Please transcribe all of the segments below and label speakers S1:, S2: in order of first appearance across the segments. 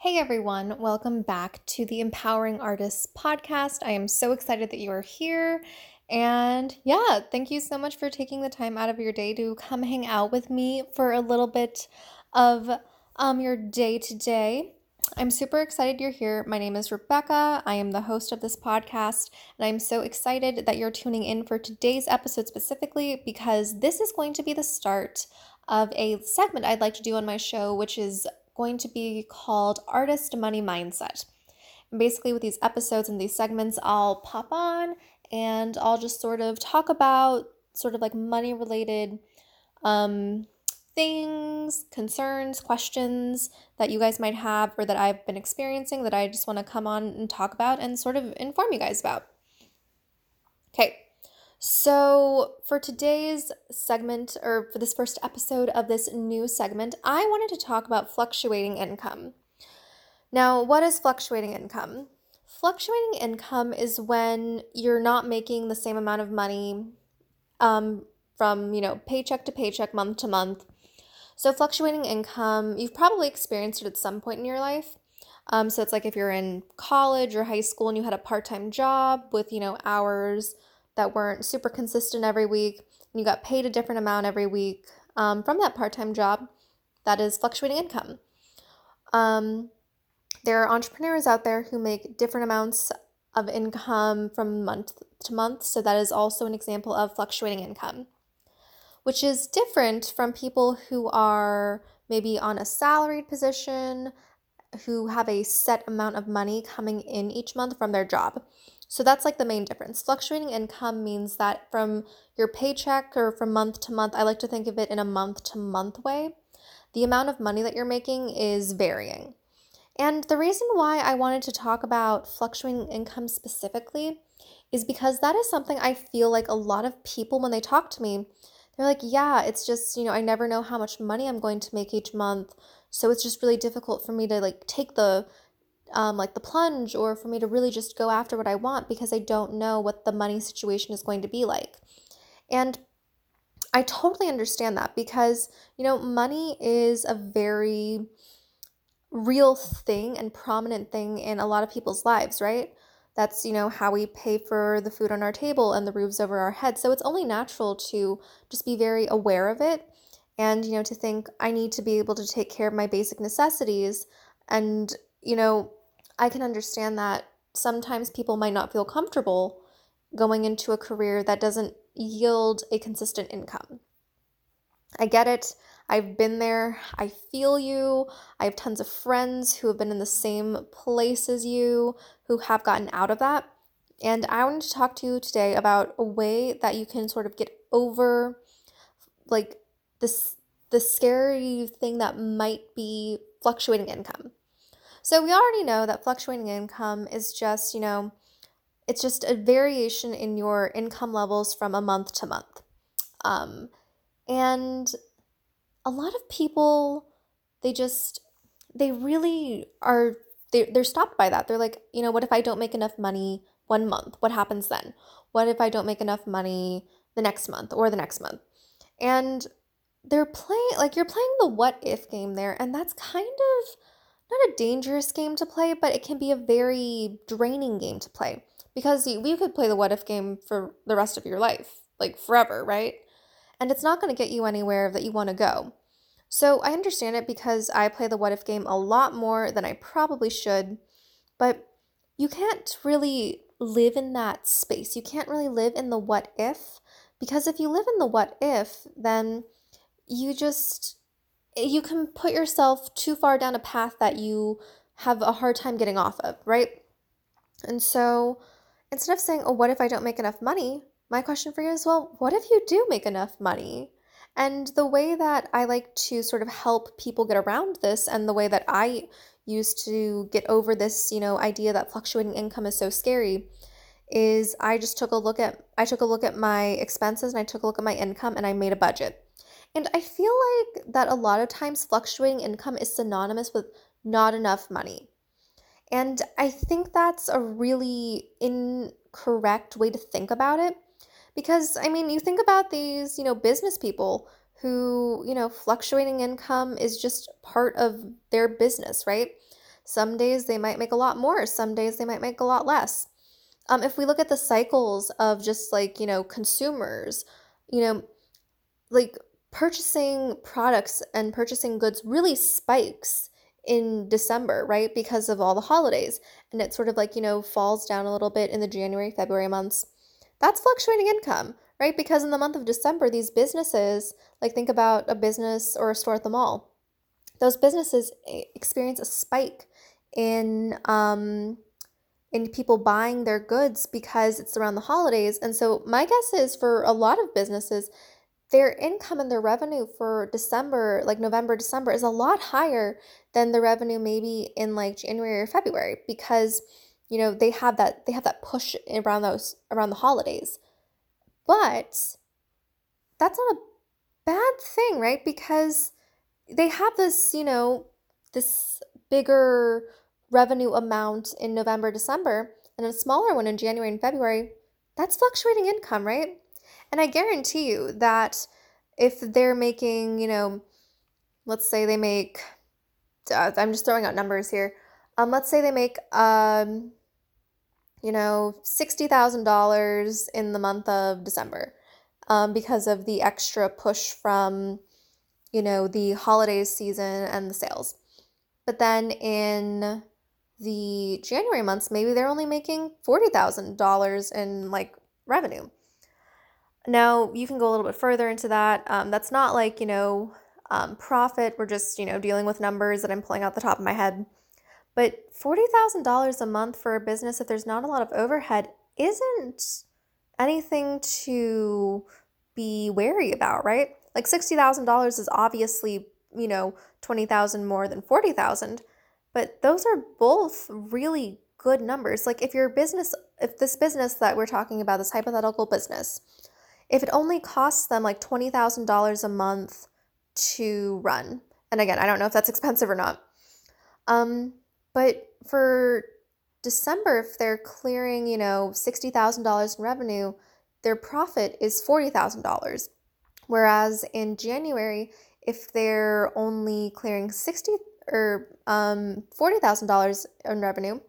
S1: Hey everyone, welcome back to the Empowering Artists podcast. I am so excited that you are here. And yeah, thank you so much for taking the time out of your day to come hang out with me for a little bit of um, your day today. I'm super excited you're here. My name is Rebecca. I am the host of this podcast, and I'm so excited that you're tuning in for today's episode specifically because this is going to be the start of a segment I'd like to do on my show, which is going to be called Artist Money Mindset. And basically, with these episodes and these segments, I'll pop on and I'll just sort of talk about sort of like money related um, things, concerns, questions that you guys might have or that I've been experiencing that I just want to come on and talk about and sort of inform you guys about. Okay, so, for today's segment, or for this first episode of this new segment, I wanted to talk about fluctuating income. Now, what is fluctuating income? Fluctuating income is when you're not making the same amount of money um, from, you know, paycheck to paycheck, month to month. So, fluctuating income, you've probably experienced it at some point in your life. Um, so, it's like if you're in college or high school and you had a part time job with, you know, hours that weren't super consistent every week, and you got paid a different amount every week um, from that part time job, that is fluctuating income. Um, there are entrepreneurs out there who make different amounts of income from month to month, so that is also an example of fluctuating income, which is different from people who are maybe on a salaried position who have a set amount of money coming in each month from their job. So that's like the main difference. Fluctuating income means that from your paycheck or from month to month, I like to think of it in a month to month way, the amount of money that you're making is varying. And the reason why I wanted to talk about fluctuating income specifically is because that is something I feel like a lot of people, when they talk to me, they're like, yeah, it's just, you know, I never know how much money I'm going to make each month. So it's just really difficult for me to like take the um, like the plunge or for me to really just go after what I want because I don't know what the money situation is going to be like. And I totally understand that because, you know, money is a very real thing and prominent thing in a lot of people's lives, right? That's, you know, how we pay for the food on our table and the roofs over our heads. So it's only natural to just be very aware of it and, you know, to think I need to be able to take care of my basic necessities and, you know, I can understand that sometimes people might not feel comfortable going into a career that doesn't yield a consistent income. I get it. I've been there. I feel you. I have tons of friends who have been in the same place as you who have gotten out of that. And I wanted to talk to you today about a way that you can sort of get over like this the scary thing that might be fluctuating income. So we already know that fluctuating income is just, you know, it's just a variation in your income levels from a month to month. Um, and a lot of people, they just, they really are, they, they're stopped by that. They're like, you know, what if I don't make enough money one month? What happens then? What if I don't make enough money the next month or the next month? And they're playing, like, you're playing the what if game there. And that's kind of, not a dangerous game to play, but it can be a very draining game to play because you, could play the what if game for the rest of your life, like forever, right? And it's not going to get you anywhere that you want to go. So I understand it because I play the what if game a lot more than I probably should, but you can't really live in that space. You can't really live in the what if because if you live in the what if, then you just you can put yourself too far down a path that you have a hard time getting off of, right? And so instead of saying, oh, what if I don't make enough money? My question for you is, well, what if you do make enough money? And the way that I like to sort of help people get around this and the way that I used to get over this, you know, idea that fluctuating income is so scary is I just took a look at I took a look at my expenses and I took a look at my income and I made a budget. And I feel like that a lot of times fluctuating income is synonymous with not enough money. And I think that's a really incorrect way to think about it. Because, I mean, you think about these, you know, business people who, you know, fluctuating income is just part of their business, right? Some days they might make a lot more, some days they might make a lot less. Um, if we look at the cycles of just like, you know, consumers, you know, like purchasing products and purchasing goods really spikes in December, right? Because of all the holidays. And it sort of like, you know, falls down a little bit in the January, February months. That's fluctuating income, right? Because in the month of December, these businesses, like think about a business or a store at the mall, those businesses experience a spike in um, in people buying their goods because it's around the holidays. And so my guess is for a lot of businesses, their income and their revenue for December, like November, December, is a lot higher than the revenue maybe in like January or February because you know they have that they have that push around those around the holidays. But that's not a bad thing, right? Because they have this, you know, this bigger revenue amount in November, December, and a smaller one in January and February. That's fluctuating income, right? And I guarantee you that if they're making, you know, let's say they make, uh, I'm just throwing out numbers here. Um, let's say they make, um, you know, $60,000 in the month of December um, because of the extra push from, you know, the holiday season and the sales. But then in the January months, maybe they're only making $40,000 in like revenue. Now, you can go a little bit further into that. Um, that's not like, you know, um, profit. We're just, you know, dealing with numbers that I'm pulling out the top of my head. But $40,000 a month for a business, if there's not a lot of overhead, isn't anything to be wary about, right? Like $60,000 is obviously, you know, 20,000 more than 40,000, but those are both really good numbers. Like if your business, if this business that we're talking about, this hypothetical business, if it only costs them like $20,000 a month to run, and again, I don't know if that's expensive or not. Um, but for December, if they're clearing, you know, $60,000 in revenue, their profit is $40,000. Whereas in January, if they're only clearing 60 or um, $40,000 in revenue,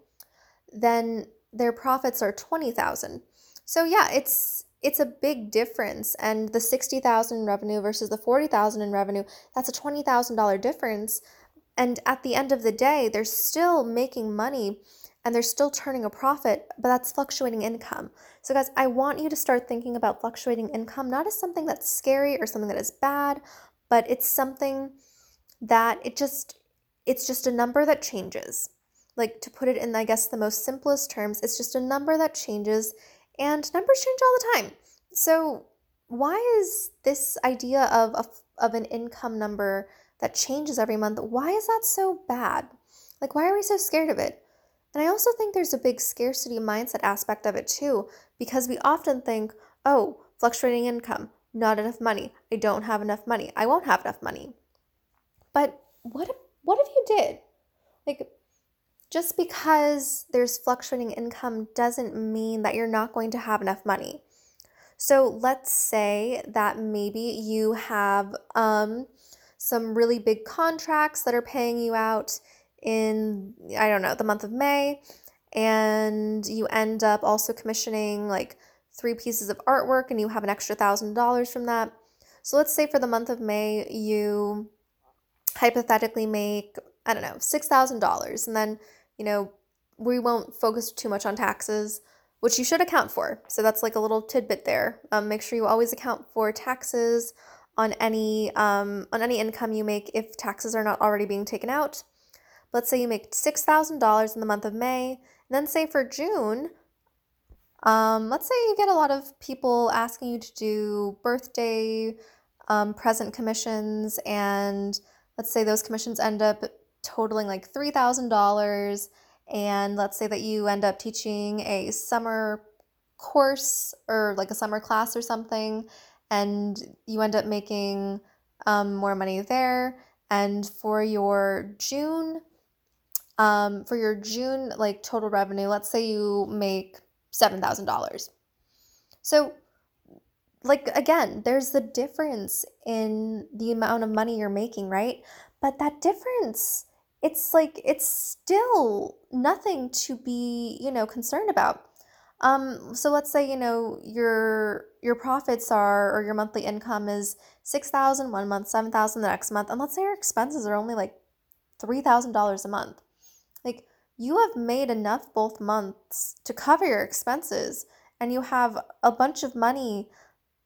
S1: then their profits are 20,000. So yeah, it's it's a big difference and the 60,000 in revenue versus the 40,000 in revenue, that's a $20,000 difference. And at the end of the day, they're still making money and they're still turning a profit, but that's fluctuating income. So, guys, I want you to start thinking about fluctuating income not as something that's scary or something that is bad, but it's something that it just it's just a number that changes. Like to put it in I guess the most simplest terms, it's just a number that changes and numbers change all the time. So, why is this idea of, of, of an income number that changes every month, why is that so bad? Like, why are we so scared of it? And I also think there's a big scarcity mindset aspect of it too, because we often think, oh, fluctuating income, not enough money. I don't have enough money. I won't have enough money. But what if, what if you did? Like, just because there's fluctuating income doesn't mean that you're not going to have enough money. So let's say that maybe you have um, some really big contracts that are paying you out in, I don't know, the month of May, and you end up also commissioning like three pieces of artwork and you have an extra thousand dollars from that. So let's say for the month of May, you hypothetically make, I don't know, $6,000 and then you know, we won't focus too much on taxes, which you should account for. So that's like a little tidbit there. Um, make sure you always account for taxes on any um, on any income you make if taxes are not already being taken out. Let's say you make six thousand dollars in the month of May, and then say for June. Um, let's say you get a lot of people asking you to do birthday um, present commissions, and let's say those commissions end up totaling like $3,000 and let's say that you end up teaching a summer course or like a summer class or something and you end up making um, more money there and for your june um, for your june like total revenue let's say you make $7000 so like again there's the difference in the amount of money you're making right? But that difference it's like it's still nothing to be, you know, concerned about. Um, so let's say, you know, your your profits are or your monthly income is 6,000 one month, 7,000 the next month, and let's say your expenses are only like $3,000 a month. Like you have made enough both months to cover your expenses and you have a bunch of money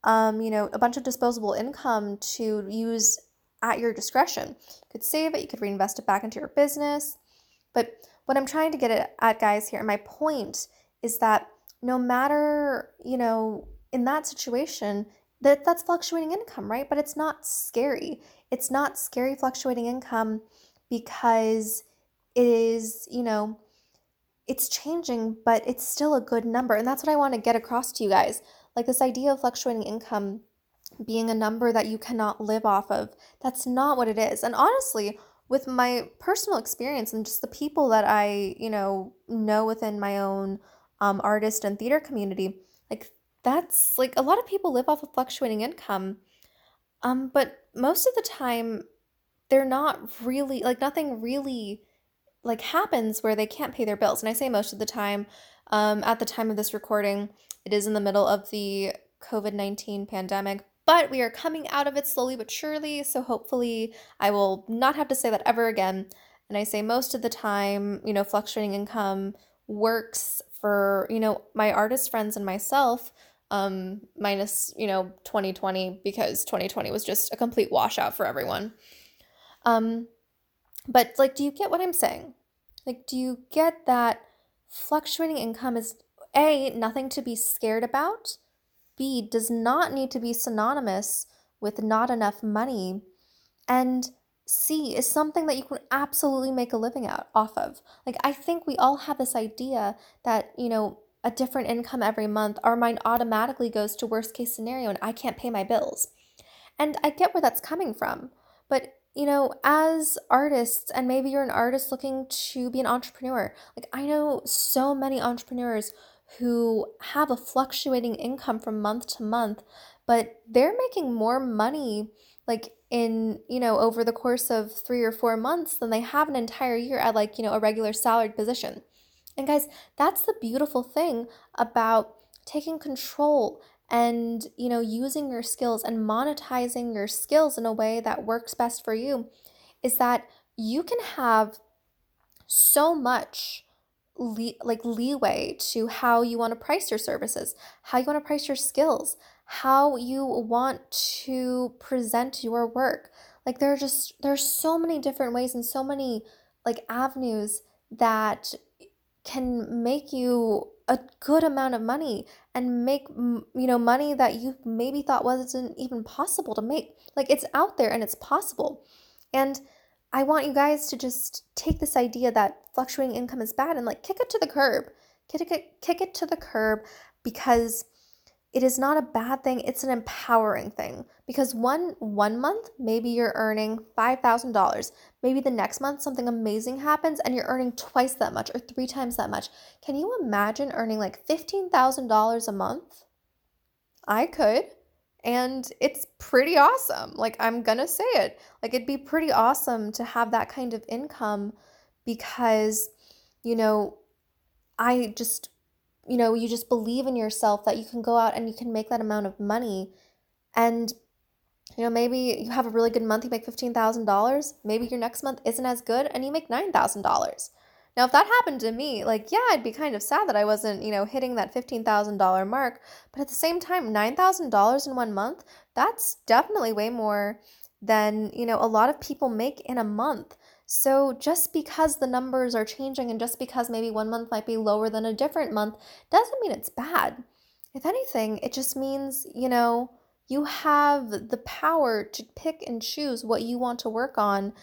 S1: um, you know, a bunch of disposable income to use at your discretion. You could save it, you could reinvest it back into your business. But what I'm trying to get at, guys, here, my point is that no matter, you know, in that situation, that that's fluctuating income, right? But it's not scary. It's not scary fluctuating income because it is, you know, it's changing, but it's still a good number. And that's what I want to get across to you guys. Like this idea of fluctuating income being a number that you cannot live off of. That's not what it is. And honestly, with my personal experience and just the people that I, you know, know within my own um, artist and theater community, like that's like a lot of people live off of fluctuating income. Um, but most of the time, they're not really like nothing really like happens where they can't pay their bills. And I say most of the time. Um, at the time of this recording, it is in the middle of the COVID 19 pandemic, but we are coming out of it slowly but surely. So hopefully, I will not have to say that ever again. And I say most of the time, you know, fluctuating income works for, you know, my artist friends and myself, um, minus, you know, 2020, because 2020 was just a complete washout for everyone. Um, but like, do you get what I'm saying? Like, do you get that fluctuating income is A, nothing to be scared about? B does not need to be synonymous with not enough money. And C is something that you can absolutely make a living out off of. Like I think we all have this idea that, you know, a different income every month, our mind automatically goes to worst case scenario and I can't pay my bills. And I get where that's coming from. But, you know, as artists, and maybe you're an artist looking to be an entrepreneur, like I know so many entrepreneurs who have a fluctuating income from month to month, but they're making more money like in, you know, over the course of 3 or 4 months than they have an entire year at like, you know, a regular salaried position. And guys, that's the beautiful thing about taking control and, you know, using your skills and monetizing your skills in a way that works best for you is that you can have so much le- like leeway to how you want to price your services, how you want to price your skills, how you want to present your work. Like there are just there's so many different ways and so many like avenues that can make you a good amount of money and make you know money that you maybe thought wasn't even possible to make like it's out there and it's possible and I want you guys to just take this idea that fluctuating income is bad and like kick it to the curb. Kick it, kick it to the curb because it is not a bad thing it's an empowering thing. Because one one month maybe you're earning $5000 maybe the next month something amazing happens and you're earning twice that much or three times that much. Can you imagine earning like $15000 a month? I could and it's pretty awesome. Like, I'm gonna say it. Like, it'd be pretty awesome to have that kind of income because, you know, I just, you know, you just believe in yourself that you can go out and you can make that amount of money. And, you know, maybe you have a really good month, you make $15,000. Maybe your next month isn't as good and you make $9,000. Now, if that happened to me, like, yeah, I'd be kind of sad that I wasn't, you know, hitting that $15,000 mark. But at the same time, $9,000 in one month, that's definitely way more than, you know, a lot of people make in a month. So just because the numbers are changing and just because maybe one month might be lower than a different month doesn't mean it's bad. If anything, it just means, you know, you have the power to pick and choose what you want to work on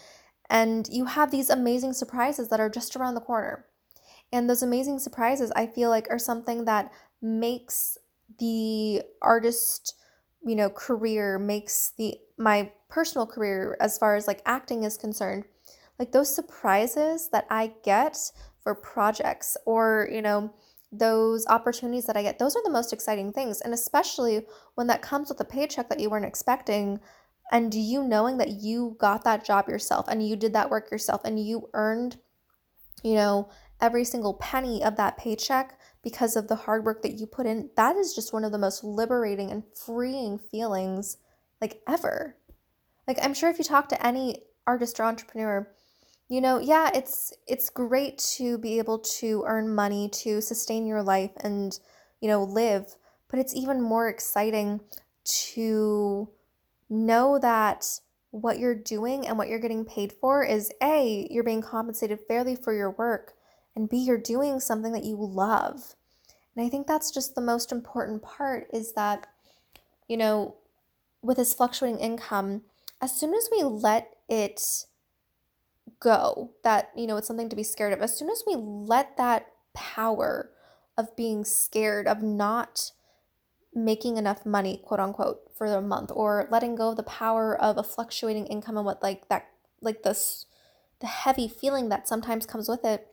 S1: and you have these amazing surprises that are just around the corner. And those amazing surprises, I feel like, are something that makes the artist, you know, career, makes the my personal career as far as like acting is concerned. Like those surprises that I get for projects or, you know, those opportunities that I get, those are the most exciting things. And especially when that comes with a paycheck that you weren't expecting, and you knowing that you got that job yourself and you did that work yourself and you earned, you know, every single penny of that paycheck because of the hard work that you put in, that is just one of the most liberating and freeing feelings like ever. Like I'm sure if you talk to any artist or entrepreneur, you know, yeah, it's it's great to be able to earn money to sustain your life and, you know, live, but it's even more exciting to know that what you're doing and what you're getting paid for is A, you're being compensated fairly for your work, and B, you're doing something that you love. And I think that's just the most important part is that, you know, with this fluctuating income, as soon as we let it go, that, you know, it's something to be scared of, as soon as we let that power of being scared, of not making enough money, quote unquote, for the month, or letting go of the power of a fluctuating income and what like that like this the heavy feeling that sometimes comes with it.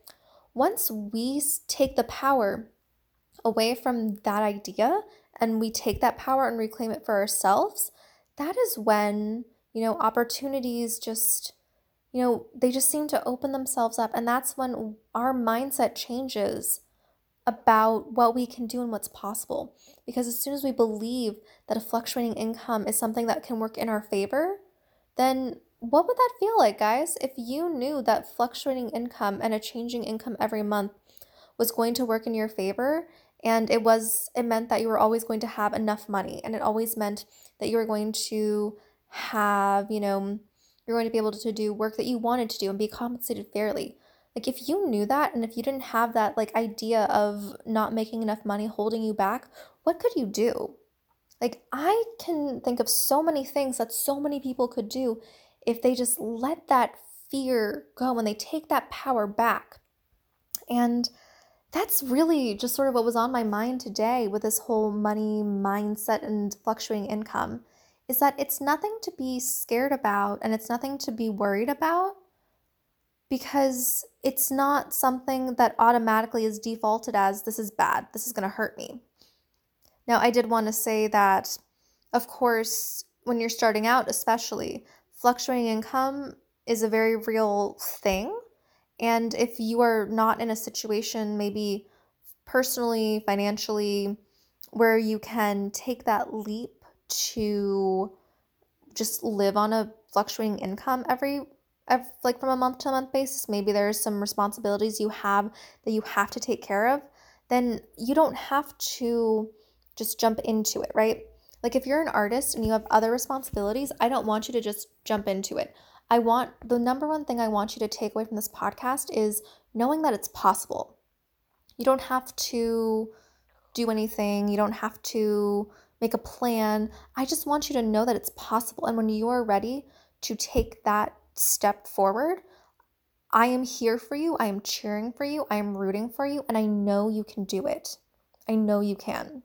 S1: Once we take the power away from that idea and we take that power and reclaim it for ourselves, that is when, you know, opportunities just you know, they just seem to open themselves up and that's when our mindset changes about what we can do and what's possible. Because as soon as we believe that a fluctuating income is something that can work in our favor, then what would that feel like, guys? If you knew that fluctuating income and a changing income every month was going to work in your favor and it was it meant that you were always going to have enough money and it always meant that you were going to have, you know, you're going to be able to do work that you wanted to do and be compensated fairly. Like if you knew that and if you didn't have that like idea of not making enough money holding you back, what could you do? Like I can think of so many things that so many people could do if they just let that fear go and they take that power back. And that's really just sort of what was on my mind today with this whole money mindset and fluctuating income is that it's nothing to be scared about and it's nothing to be worried about because it's not something that automatically is defaulted as this is bad, this is going to hurt me. Now, I did want to say that, of course, when you're starting out, especially, fluctuating income is a very real thing. And if you are not in a situation, maybe personally, financially, where you can take that leap to just live on a fluctuating income every like from a month to month basis, maybe there's some responsibilities you have that you have to take care of, then you don't have to just jump into it, right? Like if you're an artist and you have other responsibilities, I don't want you to just jump into it. I want the number one thing I want you to take away from this podcast is knowing that it's possible. You don't have to do anything, you don't have to make a plan. I just want you to know that it's possible. And when you are ready to take that step forward, I am here for you. I am cheering for you. I am rooting for you. And I know you can do it. I know you can.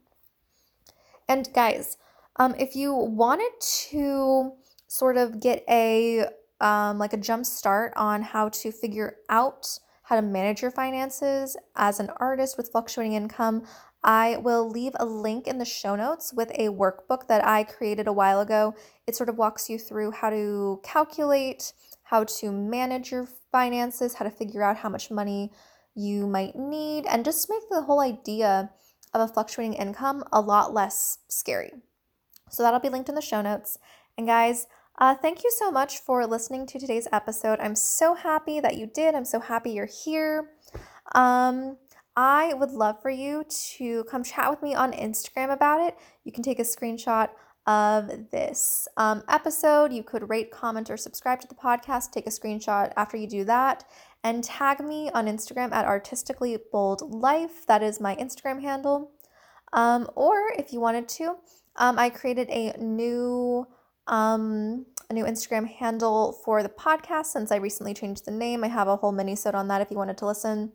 S1: And guys, um, if you wanted to sort of get a um, like a jump start on how to figure out how to manage your finances as an artist with fluctuating income, I will leave a link in the show notes with a workbook that I created a while ago. It sort of walks you through how to calculate, how to manage your finances, how to figure out how much money you might need, and just make the whole idea of a fluctuating income a lot less scary. So that'll be linked in the show notes. And guys, uh, thank you so much for listening to today's episode. I'm so happy that you did. I'm so happy you're here. Um, I would love for you to come chat with me on Instagram about it. You can take a screenshot of this um, episode. You could rate, comment, or subscribe to the podcast. Take a screenshot after you do that and tag me on Instagram at artistically bold life. That is my Instagram handle. Um, or if you wanted to, um, I created a new um, a new Instagram handle for the podcast since I recently changed the name. I have a whole mini on that if you wanted to listen.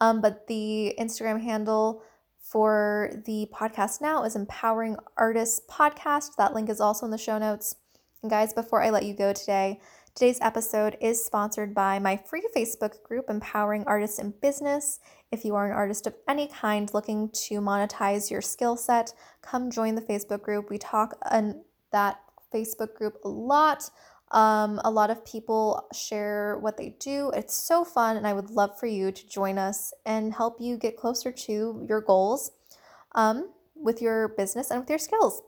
S1: Um, but the Instagram handle for the podcast now is Empowering Artists Podcast. That link is also in the show notes. And guys, before I let you go today, today's episode is sponsored by my free Facebook group, Empowering Artists in Business. If you are an artist of any kind looking to monetize your skill set, come join the Facebook group. We talk on that Facebook group a lot. Um, a lot of people share what they do. It's so fun, and I would love for you to join us and help you get closer to your goals um, with your business and with your skills.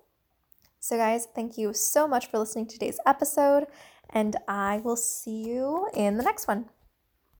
S1: So, guys, thank you so much for listening to today's episode, and I will see you in the next one.